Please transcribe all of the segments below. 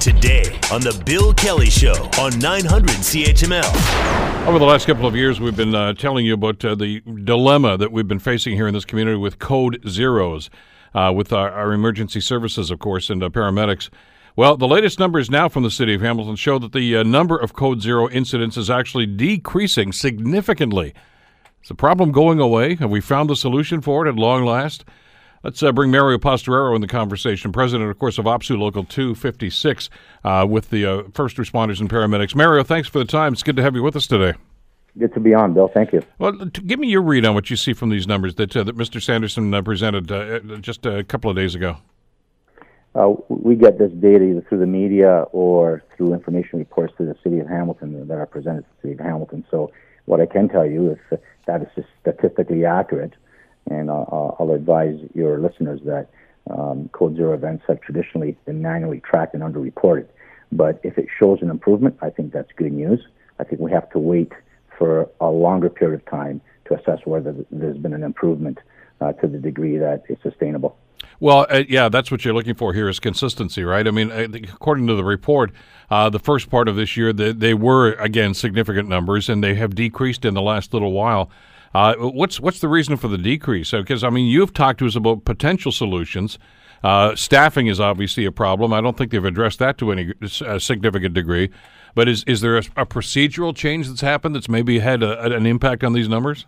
Today on The Bill Kelly Show on 900 CHML. Over the last couple of years, we've been uh, telling you about uh, the dilemma that we've been facing here in this community with code zeros, uh, with our, our, emergency services, of course, and uh, paramedics. Well, the latest numbers now from the city of Hamilton show that the uh, number of code zero incidents is actually decreasing significantly. Is the problem going away? Have we found the solution for it at long last? Let's uh, bring Mario Posteraro in the conversation, president, of course, of OPSEU Local 256, uh, with the uh, first responders and paramedics. Mario, thanks for the time. It's good to have you with us today. Good to be on, Bill. Thank you. Well, give me your read on what you see from these numbers that, uh, that Mr. Sanderson uh, presented uh, just a couple of days ago. we get this data either through the media or through information reports to the City of Hamilton that are presented to the City of Hamilton. So, what I can tell you is that is just statistically accurate and I'll, I'll advise your listeners that um, Code Zero events have traditionally been manually tracked and underreported. But if it shows an improvement, I think that's good news. I think we have to wait for a longer period of time to assess whether there's been an improvement uh, to the degree that it's sustainable. Well, uh, yeah, that's what you're looking for here is consistency, right? I mean, uh, according to the report, uh, the first part of this year, they, they, were again significant numbers, and they have decreased in the last little while. Uh, what's what's the reason for the decrease? Because I mean, you've talked to us about potential solutions. Uh, staffing is obviously a problem. I don't think they've addressed that to any uh, significant degree. But is is there a, a, procedural change that's happened that's maybe had a, an impact on these numbers?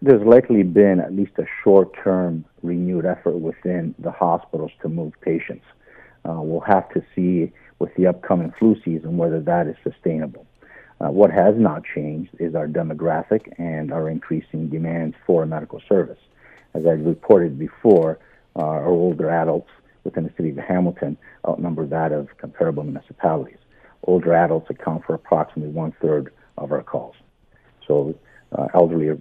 There's likely been at least a short-term renewed effort within the hospitals to move patients. Uh, we'll have to see with the upcoming flu season whether that is sustainable. Uh, what has not changed is our demographic and our increasing demands for medical service. As I reported before, uh, our older adults within the city of Hamilton outnumber that of comparable municipalities. Older adults account for approximately one third of our calls. So, uh, elderly are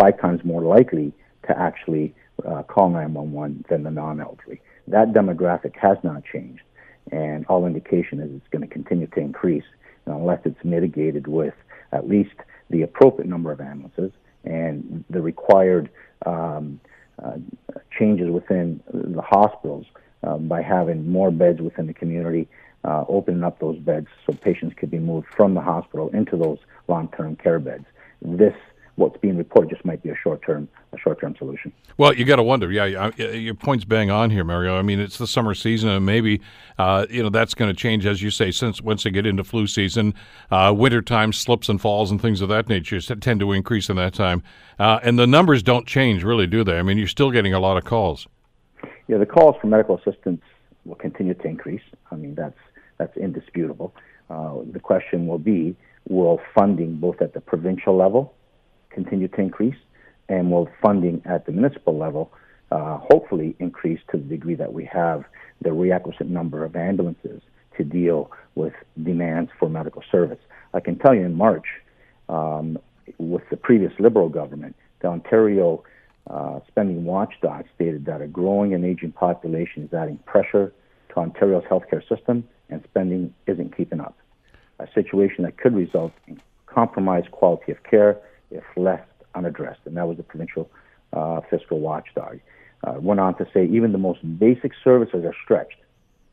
five times more likely to actually uh, call 911 than the non elderly. That demographic has not changed, and all indication is it's going to continue to increase unless it's mitigated with at least the appropriate number of ambulances and the required um, uh, changes within the hospitals um, by having more beds within the community, uh, opening up those beds so patients could be moved from the hospital into those long-term care beds. This what's being reported just might be a short term a short term solution. Well, you got to wonder. Yeah, your point's bang on here, Mario. I mean, it's the summer season, and maybe uh, you know that's going to change as you say. Since once they get into flu season, uh, wintertime slips and falls and things of that nature tend to increase in that time, uh, and the numbers don't change really, do they? I mean, you're still getting a lot of calls. Yeah, the calls for medical assistance will continue to increase. I mean, that's that's indisputable. Uh, the question will be, will funding both at the provincial level continue to increase, and will funding at the municipal level uh, hopefully increase to the degree that we have the requisite number of ambulances to deal with demands for medical service. I can tell you in March, um, with the previous Liberal government, the Ontario uh, spending watchdog stated that a growing and aging population is adding pressure to Ontario's healthcare system and spending isn't keeping up. A situation that could result in compromised quality of care if left unaddressed, and that was the provincial uh, fiscal watchdog. Uh, went on to say even the most basic services are stretched,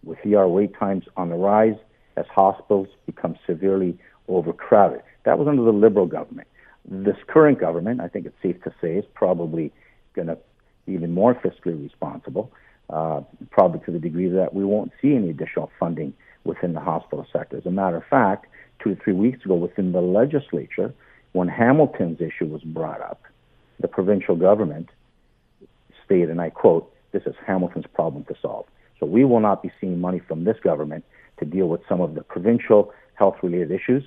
with ER wait times on the rise as hospitals become severely overcrowded. That was under the Liberal government. This current government, I think it's safe to say, is probably going to be even more fiscally responsible, uh, probably to the degree that we won't see any additional funding within the hospital sector. As a matter of fact, two to three weeks ago, within the legislature, when Hamilton's issue was brought up, the provincial government stated, and I quote, this is Hamilton's problem to solve. So we will not be seeing money from this government to deal with some of the provincial health related issues.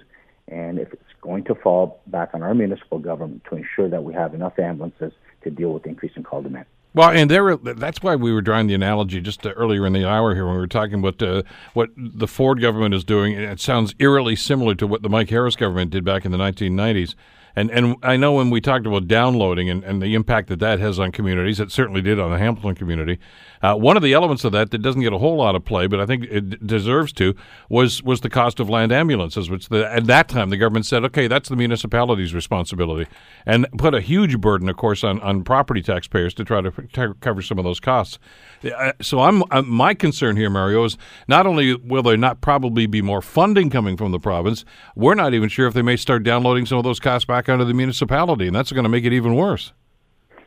And if it's going to fall back on our municipal government to ensure that we have enough ambulances to deal with the increasing call demand. Well, and there, that's why we were drawing the analogy just earlier in the hour here when we were talking about uh, what the Ford government is doing. It sounds eerily similar to what the Mike Harris government did back in the 1990s. And and I know when we talked about downloading and, and the impact that that has on communities, it certainly did on the Hamilton community. Uh, one of the elements of that that doesn't get a whole lot of play, but I think it deserves to, was was the cost of land ambulances, which the, at that time the government said, okay, that's the municipality's responsibility, and put a huge burden, of course, on, on property taxpayers to try to cover some of those costs. Uh, so I'm, I'm uh, my concern here, Mario, is not only will there not probably be more funding coming from the province, we're not even sure if they may start downloading some of those costs back onto the municipality, and that's going to make it even worse.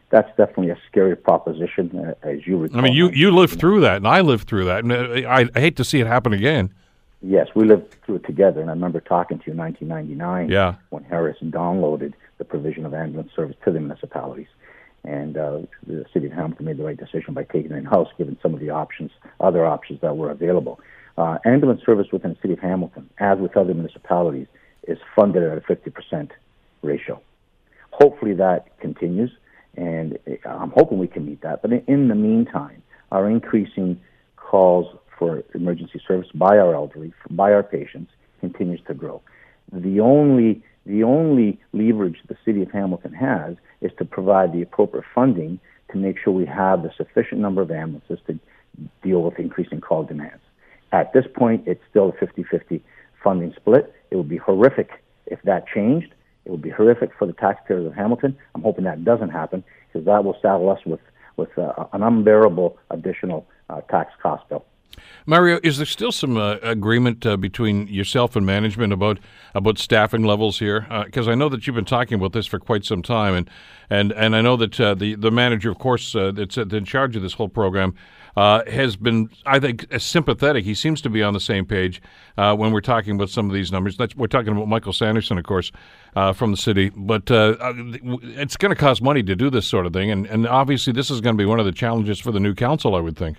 That's definitely a scary proposition, uh, as you recall. I mean, you, you lived through that, and I lived through that, and uh, I, I hate to see it happen again. Yes, we lived through it together, and I remember talking to you in 1999 yeah. when Harris downloaded the provision of ambulance service to the municipalities. And uh, the city of Hamilton made the right decision by taking it in house, given some of the options, other options that were available. Uh, ambulance service within the city of Hamilton, as with other municipalities, is funded at a 50% ratio. Hopefully that continues, and I'm hoping we can meet that. But in the meantime, our increasing calls for emergency service by our elderly, by our patients, continues to grow. The only the only leverage the city of Hamilton has is to provide the appropriate funding to make sure we have the sufficient number of ambulances to deal with increasing call demands. At this point, it's still a 50 50 funding split. It would be horrific if that changed. It would be horrific for the taxpayers of Hamilton. I'm hoping that doesn't happen because that will saddle us with, with uh, an unbearable additional uh, tax cost bill. Mario, is there still some uh, agreement uh, between yourself and management about about staffing levels here? Because uh, I know that you've been talking about this for quite some time, and and, and I know that uh, the the manager, of course, uh, that's in charge of this whole program, uh, has been, I think, sympathetic. He seems to be on the same page when we're talking about some of these numbers. That's, we're talking about Michael Sanderson, of course, from the city, but it's going to cost money to do this sort of thing, and and obviously this is going to be one of the challenges for the new council, I would think.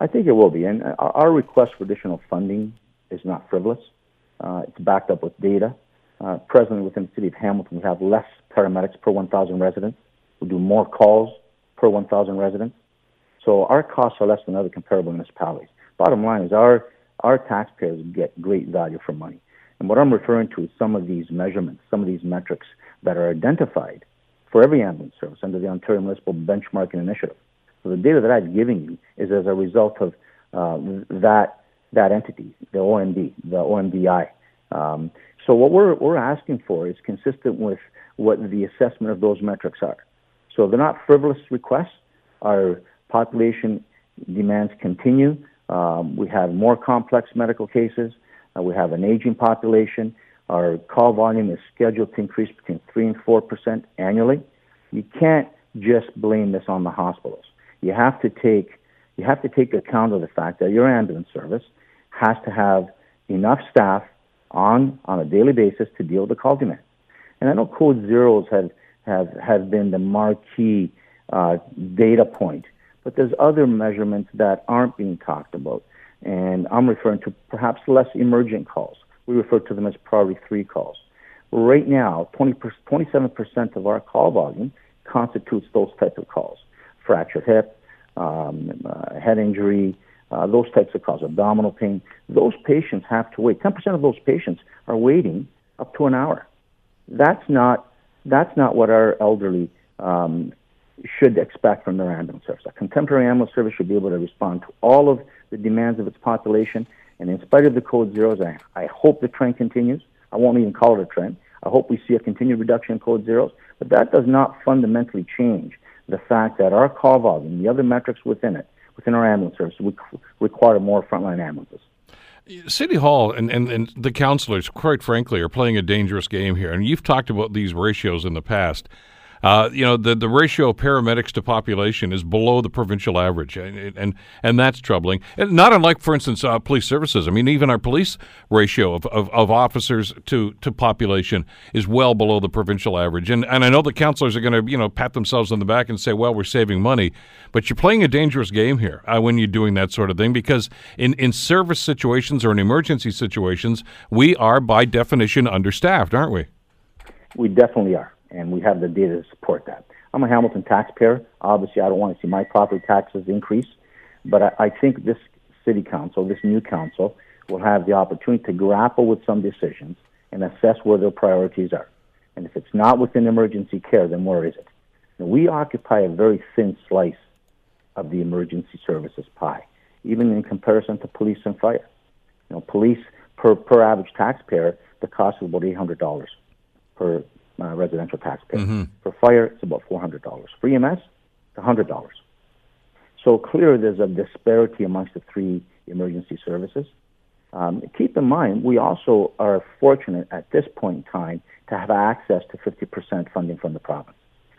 I think it will be. And our request for additional funding is not frivolous. Uh, it's backed up with data. Uh, presently, within the city of Hamilton, we have less paramedics per 1,000 residents. We do more calls per 1,000 residents. So our costs are less than other comparable municipalities. Bottom line is our, our taxpayers get great value for money. And what I'm referring to is some of these measurements, some of these metrics that are identified for every ambulance service under the Ontario Municipal Benchmarking Initiative. So the data that I've given you is as a result of uh, that that entity, the OMB, the OMBI. Um, so what we're we're asking for is consistent with what the assessment of those metrics are. So they're not frivolous requests. Our population demands continue. Um, we have more complex medical cases. Uh, we have an aging population. Our call volume is scheduled to increase between 3 and 4 percent annually. You can't just blame this on the hospitals you have to take you have to take account of the fact that your ambulance service has to have enough staff on on a daily basis to deal with the call demand. And I know code zeros have have have been the marquee uh, data point, but there's other measurements that aren't being talked about. And I'm referring to perhaps less emergent calls. We refer to them as priority three calls. Right now, 20 27% of our call volume constitutes those types of calls fractured hip, um, uh, head injury, uh, those types of calls, abdominal pain. Those patients have to wait. 10% of those patients are waiting up to an hour. That's not, that's not what our elderly um, should expect from their ambulance service. A contemporary ambulance service should be able to respond to all of the demands of its population. And in spite of the code zeros, I, I hope the trend continues. I won't even call it a trend. I hope we see a continued reduction in code zeros. But that does not fundamentally change the fact that our call volume, the other metrics within it, within our ambulance service, would require more frontline ambulances. City Hall and, and, and the councilors, quite frankly, are playing a dangerous game here. And you've talked about these ratios in the past. Uh, you know, the, the ratio of paramedics to population is below the provincial average, and and, and that's troubling. And not unlike, for instance, uh, police services. I mean, even our police ratio of, of, of, officers to, to population is well below the provincial average. And and I know the councilors are going to you know pat themselves on the back and say, well, we're saving money, but you're playing a dangerous game here uh, when you're doing that sort of thing because in in service situations or in emergency situations, we are by definition understaffed, aren't we? We definitely are and we have the data to support that. I'm a Hamilton taxpayer. Obviously, I don't want to see my property taxes increase, but I, I think this city council, this new council, will have the opportunity to grapple with some decisions and assess where their priorities are. And if it's not within emergency care, then where is it? Now, we occupy a very thin slice of the emergency services pie, even in comparison to police and fire. You know, police per per average taxpayer, the cost is about eight hundred dollars per uh, residential taxpayer. Mm-hmm. For fire, it's about four hundred dollars. For EMS, it's hundred dollars. So clearly, there's a disparity amongst the three emergency services. Um, keep in mind, we also are fortunate at this point in time to have access to 50% funding from the province.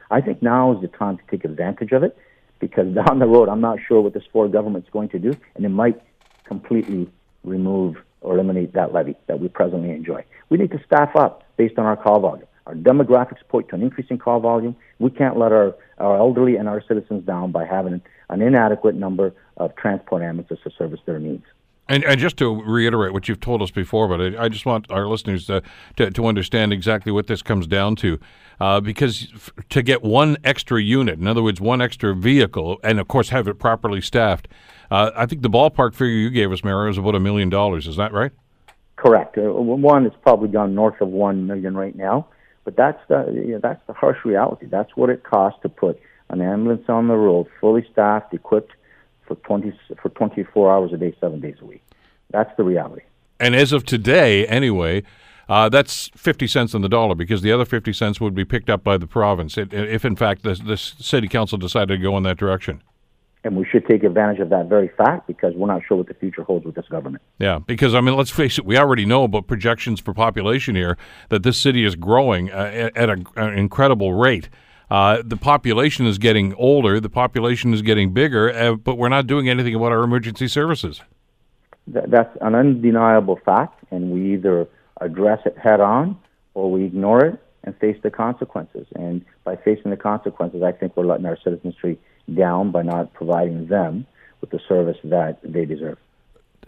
I think now is the time to take advantage of it because down the road, I'm not sure what this Ford government is going to do, and it might completely remove or eliminate that levy that we presently enjoy. We need to staff up based on our call volume. Our demographics point to an increase in call volume. We can't let our, our elderly and our citizens down by having an inadequate number of transport ambulances to service their needs. And, and, just to reiterate what you've told us before, but I, I just want our listeners to, to, to, understand exactly what this comes down to. Uh, because f- to get one extra unit, in other words, one extra vehicle, and of course have it properly staffed, uh, I think the ballpark figure you gave us, Mario, is about a million dollars. Is that right? Correct. Uh, one is probably gone north of one million right now, but that's the you know, that's the harsh reality. That's what it costs to put an ambulance on the road, fully staffed, equipped for 20 for 24 hours a day, seven days a week. That's the reality. And as of today, anyway, uh, that's 50 cents on the dollar because the other 50 cents would be picked up by the province if, in fact, the, the city council decided to go in that direction. And we should take advantage of that very fact because we're not sure what the future holds with this government. Yeah, because, I mean, let's face it, we already know about projections for population here that this city is growing uh, at a, an incredible rate. Uh, the population is getting older, the population is getting bigger, uh, but we're not doing anything about our emergency services. Th- that's an undeniable fact, and we either address it head on or we ignore it and face the consequences. And by facing the consequences, I think we're letting our citizenry down by not providing them with the service that they deserve.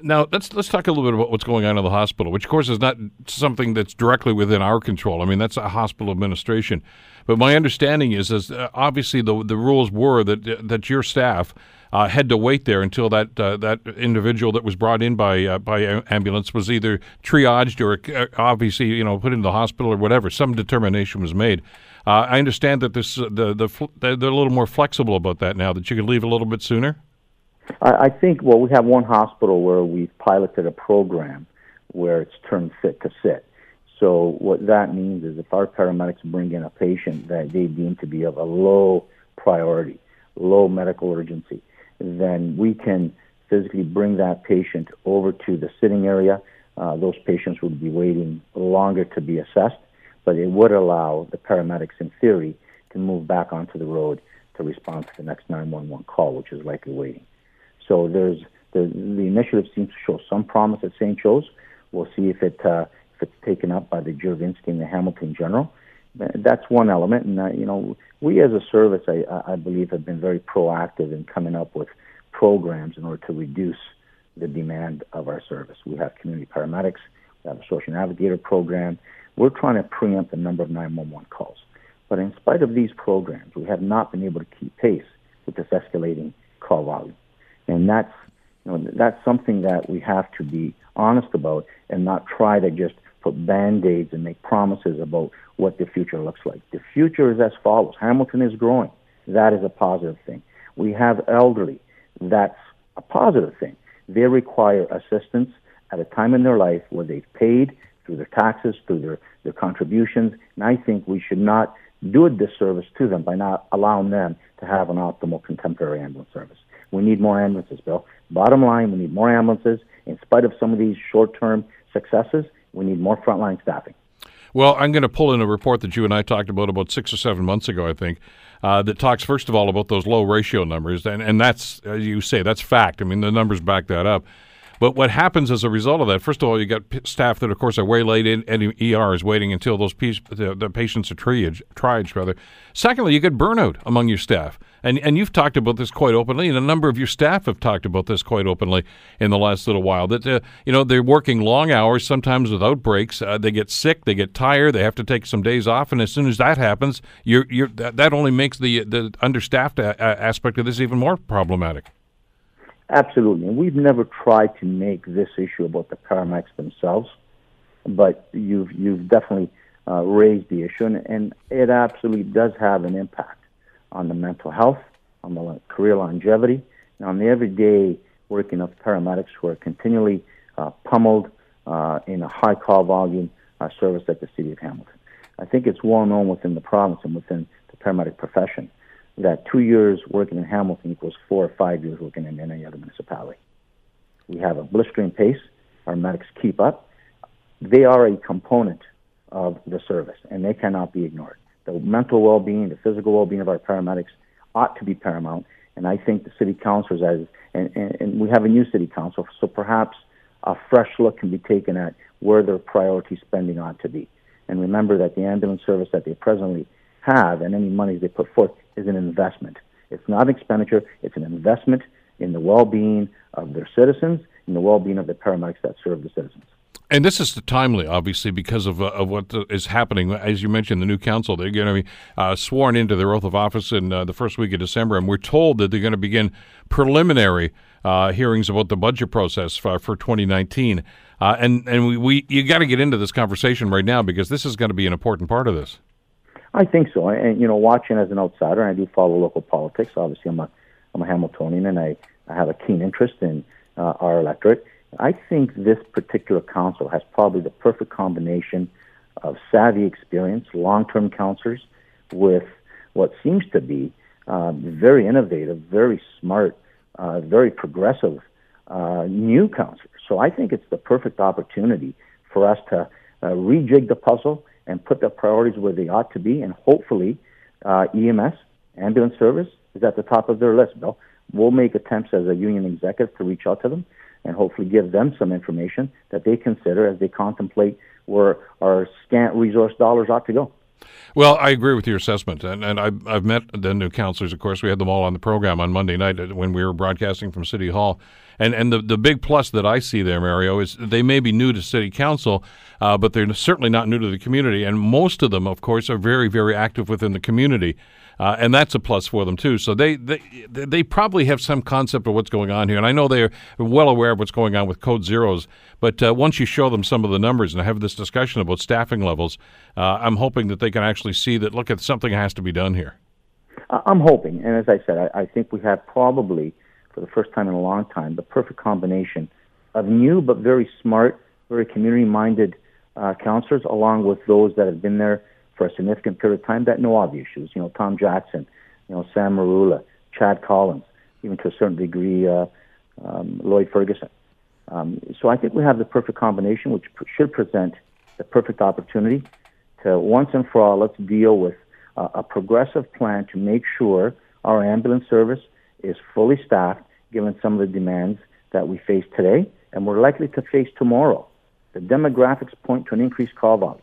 Now let's let's talk a little bit about what's going on in the hospital, which of course is not something that's directly within our control. I mean that's a hospital administration, but my understanding is is uh, obviously the the rules were that that your staff uh, had to wait there until that uh, that individual that was brought in by uh, by ambulance was either triaged or uh, obviously you know put into the hospital or whatever. Some determination was made. Uh, I understand that this the the they're a little more flexible about that now. That you could leave a little bit sooner. I, I think, well, we have one hospital where we've piloted a program where it's turned fit to sit. So what that means is if our paramedics bring in a patient that they deem to be of a low priority, low medical urgency, then we can physically bring that patient over to the sitting area. Uh, those patients would be waiting longer to be assessed, but it would allow the paramedics, in theory, to move back onto the road to respond to the next 911 call, which is likely waiting. So there's the the initiative seems to show some promise at St. Joe's. We'll see if it uh, if it's taken up by the Juravinski and the Hamilton General. That's one element, and uh, you know we as a service, I, I believe, have been very proactive in coming up with programs in order to reduce the demand of our service. We have community paramedics, Uh, have a social navigator program. We're trying to preempt the number of 911 calls. But in spite of these programs, we have not been able to keep pace with this escalating call volume. And that's you know, that's something that we have to be honest about and not try to just put band-aids and make promises about what the future looks like. The future is as follows. Hamilton is growing. That is a positive thing. We have elderly. That's a positive thing. They require assistance at a time in their life where they've paid through their taxes, through their, their contributions, and I think we should not do a disservice to them by not allowing them to have an optimal contemporary ambulance service. We need more ambulances, Bill. Bottom line, we need more ambulances. In spite of some of these short-term successes, we need more frontline staffing. Well, I'm going to pull in a report that you and I talked about about six or seven months ago, I think, uh, that talks first of all about those low ratio numbers, and and that's as you say that's fact. I mean, the numbers back that up. But what happens as a result of that? First of all, you got staff that, of course, are way late in, and ER is waiting until those the, the, patients are triaged, triaged. Rather. Secondly, you get burnout among your staff, and and you've talked about this quite openly, and a number of your staff have talked about this quite openly in the last little while. That uh, you know they're working long hours, sometimes without breaks. Uh, they get sick, they get tired, they have to take some days off, and as soon as that happens, you're, you're that, that only makes the the understaffed a- aspect of this even more problematic. Absolutely. And we've never tried to make this issue about the paramedics themselves, but you've you've definitely uh, raised the issue, and, and it absolutely does have an impact on the mental health, on the career longevity, and on the everyday working of paramedics who are continually uh, pummeled uh, in a high call volume uh, service at the city of Hamilton. I think it's well known within the province and within the paramedic profession that two years working in Hamilton equals four or five years working in any other municipality. We have a blistering pace. Our medics keep up. They are a component of the service, and they cannot be ignored. The mental well-being, the physical well-being of our paramedics ought to be paramount. And I think the city councilors, as and, and, and we have a new city council, so perhaps a fresh look can be taken at where their priority spending ought to be. And remember that the ambulance service that they presently have and any money they put forth is an investment. It's not an expenditure, it's an investment in the well being of their citizens, in the well being of the paramedics that serve the citizens. And this is timely, obviously, because of, uh, of what is happening. As you mentioned, the new council, they're going to be uh, sworn into their oath of office in uh, the first week of December, and we're told that they're going to begin preliminary uh, hearings about the budget process for, for 2019. Uh, and and we, we you got to get into this conversation right now because this is going to be an important part of this. I think so. And, you know, watching as an outsider, I do follow local politics. Obviously, I'm a, I'm a Hamiltonian, and I, I have a keen interest in uh, our electorate. I think this particular council has probably the perfect combination of savvy experience, long-term councilors, with what seems to be uh, very innovative, very smart, uh, very progressive uh, new councilors. So I think it's the perfect opportunity for us to uh, rejig the puzzle and put the priorities where they ought to be, and hopefully uh, EMS, ambulance service, is at the top of their list, Bill. We'll make attempts as a union executive to reach out to them and hopefully give them some information that they consider as they contemplate where our scant resource dollars ought to go. Well, I agree with your assessment, and, and I've, I've met the new councilors. Of course, we had them all on the program on Monday night when we were broadcasting from City Hall. And and the, the big plus that I see there, Mario, is they may be new to City Council, uh, but they're certainly not new to the community. And most of them, of course, are very, very active within the community. Uh, and that's a plus for them too. So they, they they probably have some concept of what's going on here, and I know they're well aware of what's going on with Code Zeros. But uh, once you show them some of the numbers and have this discussion about staffing levels, uh, I'm hoping that they can actually see that look at something has to be done here. I'm hoping, and as I said, I, I think we have probably for the first time in a long time the perfect combination of new but very smart, very community-minded uh, councilors, along with those that have been there for a significant period of time that know of issues. You know, Tom Jackson, you know, Sam Merulla, Chad Collins, even to a certain degree, uh, um, Lloyd Ferguson. Um, so I think we have the perfect combination, which should present the perfect opportunity to once and for all let's deal with uh, a progressive plan to make sure our ambulance service is fully staffed, given some of the demands that we face today and we're likely to face tomorrow. The demographics point to an increased call volume.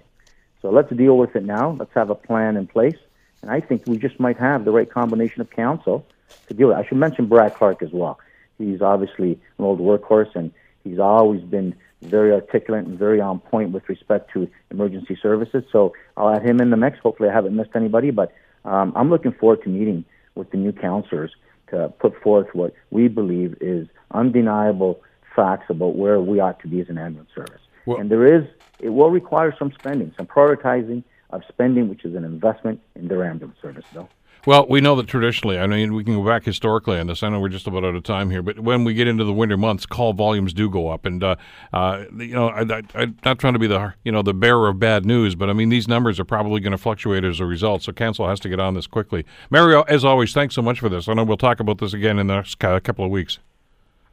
So let's deal with it now. Let's have a plan in place. And I think we just might have the right combination of council to deal with it. I should mention Brad Clark as well. He's obviously an old workhorse, and he's always been very articulate and very on point with respect to emergency services. So I'll add him in the mix. Hopefully, I haven't missed anybody, but um, I'm looking forward to meeting with the new councilors to put forth what we believe is undeniable facts about where we ought to be as an ambulance service. Well, and there is, it will require some spending, some prioritizing of spending, which is an investment in their ambulance service, though. Well, we know that traditionally, I mean, we can go back historically on this. I know we're just about out of time here, but when we get into the winter months, call volumes do go up, and uh, uh, you know, I, am not trying to be the you know the bearer of bad news, but I mean, these numbers are probably going to fluctuate as a result. So, council has to get on this quickly. Mario, as always, thanks so much for this. I know we'll talk about this again in the next couple of weeks.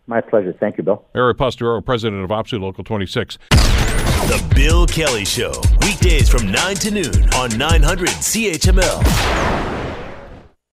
My pleasure. Thank you, Bill. Eric Posteraro, president of OPSEU Local 26. The Bill Kelly Show, weekdays from 9 to noon on 900 CHML.